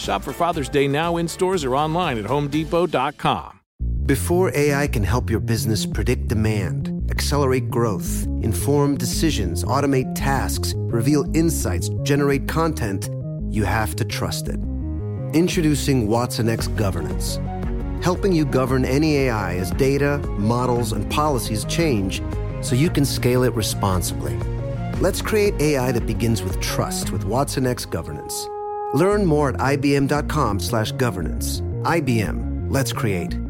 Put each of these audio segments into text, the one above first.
Shop for Father's Day now in stores or online at homedepot.com. Before AI can help your business predict demand, accelerate growth, inform decisions, automate tasks, reveal insights, generate content, you have to trust it. Introducing watsonx Governance, helping you govern any AI as data, models, and policies change so you can scale it responsibly. Let's create AI that begins with trust with watsonx Governance. Learn more at ibm.com/governance. IBM. Let's create.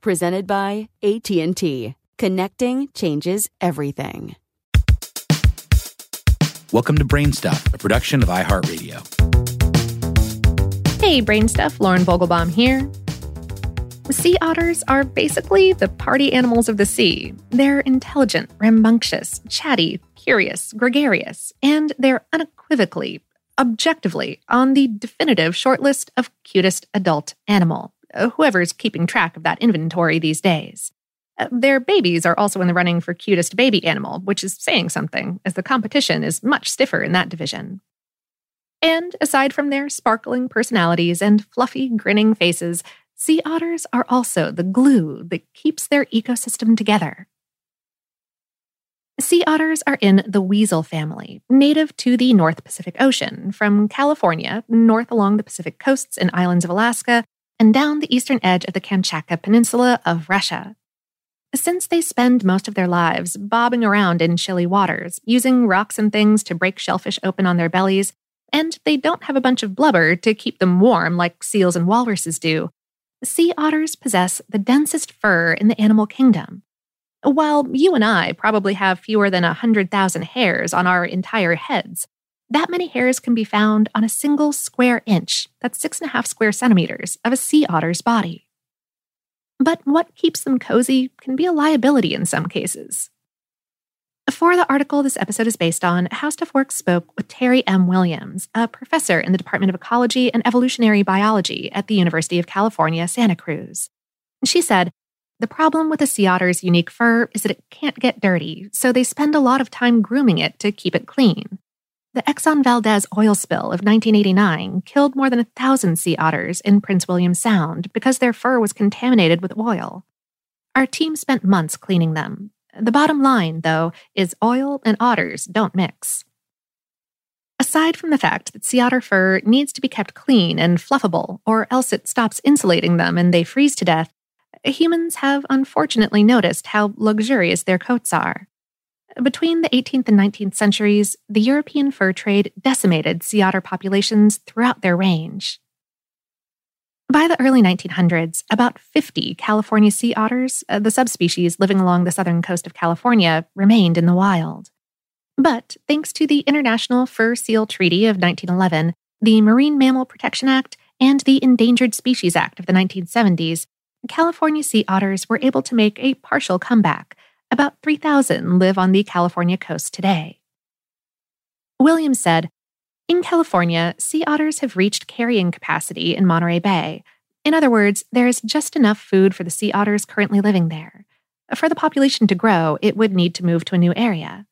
presented by AT&T. Connecting changes everything. Welcome to Brainstuff, a production of iHeartRadio. Hey, Brainstuff, Lauren Vogelbaum here. Sea otters are basically the party animals of the sea. They're intelligent, rambunctious, chatty, curious, gregarious, and they're unequivocally, objectively, on the definitive shortlist of cutest adult animal. Uh, whoever's keeping track of that inventory these days. Uh, their babies are also in the running for cutest baby animal, which is saying something, as the competition is much stiffer in that division. And aside from their sparkling personalities and fluffy, grinning faces, sea otters are also the glue that keeps their ecosystem together. Sea otters are in the weasel family, native to the North Pacific Ocean, from California, north along the Pacific coasts and islands of Alaska, and down the eastern edge of the Kamchatka Peninsula of Russia. Since they spend most of their lives bobbing around in chilly waters, using rocks and things to break shellfish open on their bellies, and they don't have a bunch of blubber to keep them warm like seals and walruses do, sea otters possess the densest fur in the animal kingdom. While you and I probably have fewer than a 100,000 hairs on our entire heads, that many hairs can be found on a single square inch, that's six and a half square centimeters, of a sea otter's body. But what keeps them cozy can be a liability in some cases. For the article this episode is based on, How Stuff Works spoke with Terrie M. Williams, a professor in the Department of Ecology and Evolutionary Biology at the University of California, Santa Cruz. She said, The problem with a sea otter's unique fur is that it can't get dirty, so they spend a lot of time grooming it to keep it clean. The Exxon Valdez oil spill of 1989 killed more than a thousand sea otters in Prince William Sound because their fur was contaminated with oil. Our team spent months cleaning them. The bottom line, though, is oil and otters don't mix. Aside from the fact that sea otter fur needs to be kept clean and fluffable, or else it stops insulating them and they freeze to death, humans have unfortunately noticed how luxurious their coats are. Between the 18th and 19th centuries, the European fur trade decimated sea otter populations throughout their range. By the early 1900s, about 50 California sea otters, uh, the subspecies living along the southern coast of California, remained in the wild. But thanks to the International Fur Seal Treaty of 1911, the Marine Mammal Protection Act, and the Endangered Species Act of the 1970s, California sea otters were able to make a partial comeback. About 3,000 live on the California coast today. Williams said, in California, sea otters have reached carrying capacity in Monterey Bay. In other words, there is just enough food for the sea otters currently living there. For the population to grow, it would need to move to a new area.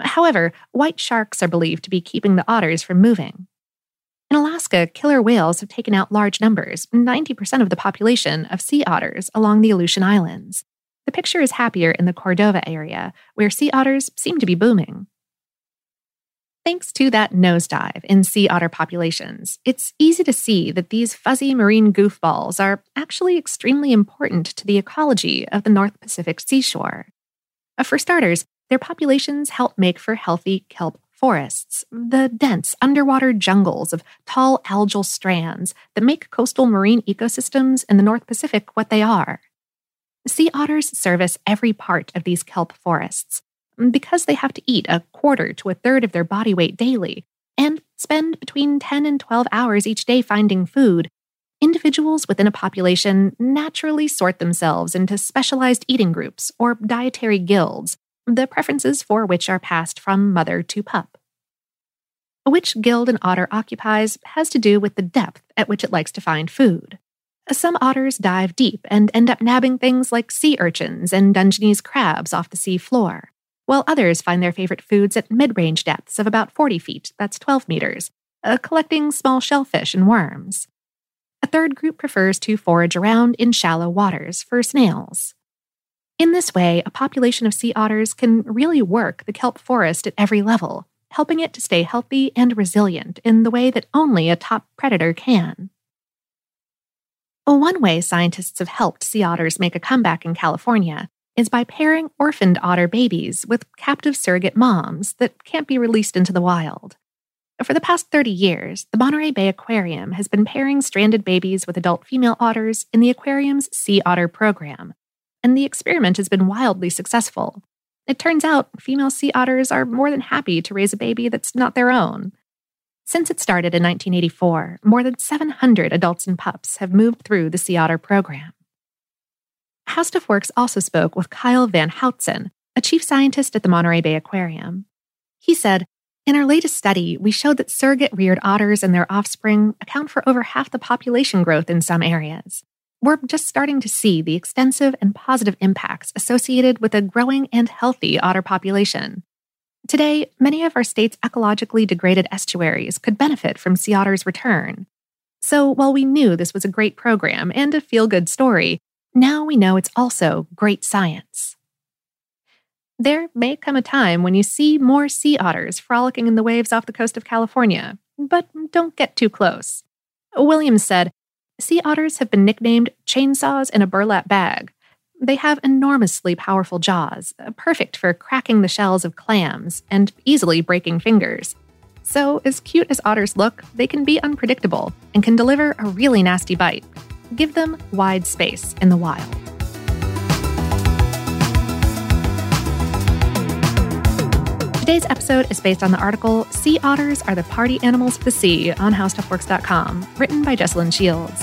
However, white sharks are believed to be keeping the otters from moving. In Alaska, killer whales have taken out large numbers, 90% of the population of sea otters along the Aleutian Islands. The picture is happier in the Cordova area, where sea otters seem to be booming. Thanks to that nosedive in sea otter populations, it's easy to see that these fuzzy marine goofballs are actually extremely important to the ecology of the North Pacific seashore. Uh, for starters, their populations help make for healthy kelp forests, the dense underwater jungles of tall algal strands that make coastal marine ecosystems in the North Pacific what they are. Sea otters service every part of these kelp forests, mm, because they have to eat a quarter to a third of their body weight daily and spend between 10 and 12 hours each day finding food, individuals within a population naturally sort themselves into specialized eating groups or dietary guilds, the preferences for which are passed from mother to pup. Which guild an otter occupies has to do with the depth at which it likes to find food. Some otters dive deep and end up nabbing things like sea urchins and Dungeness crabs off the sea floor while others find their favorite foods at mid range depths of about 40 feet, that's 12 meters, uh, collecting small shellfish and worms. A third group prefers to forage around in shallow waters for snails. In this way, a population of sea otters can really work the kelp forest at every level, helping it to stay healthy and resilient in the way that only a top predator can. One way scientists have helped sea otters make a comeback in California is by pairing orphaned otter babies with captive surrogate moms that can't be released into the wild. For the past 30 years, the Monterey Bay Aquarium has been pairing stranded babies with adult female otters in the aquarium's Sea Otter program, and the experiment has been wildly successful. It turns out female sea otters are more than happy to raise a baby that's not their own. Since it started in 1984, more than 700 adults and pups have moved through the Sea Otter program. How Stuff Works also spoke with Kyle Van Houtan, a chief scientist at the Monterey Bay Aquarium. He said, In our latest study, we showed that surrogate reared otters and their offspring account for over half the population growth in some areas. We're just starting to see the extensive and positive impacts associated with a growing and healthy otter population. Today, many of our state's ecologically degraded estuaries could benefit from sea otters' return. So, while we knew this was a great program and a feel good story, now we know it's also great science. There may come a time when you see more sea otters frolicking in the waves off the coast of California, but don't get too close. Williams said, Sea otters have been nicknamed chainsaws in a burlap bag. They have enormously powerful jaws, uh, perfect for cracking the shells of clams and easily breaking fingers. So, as cute as otters look, they can be unpredictable and can deliver a really nasty bite give them wide space in the wild. Today's episode is based on the article Sea Otters Are the Party Animals of the Sea on HowStuffWorks.com, written by Jesslyn Shields.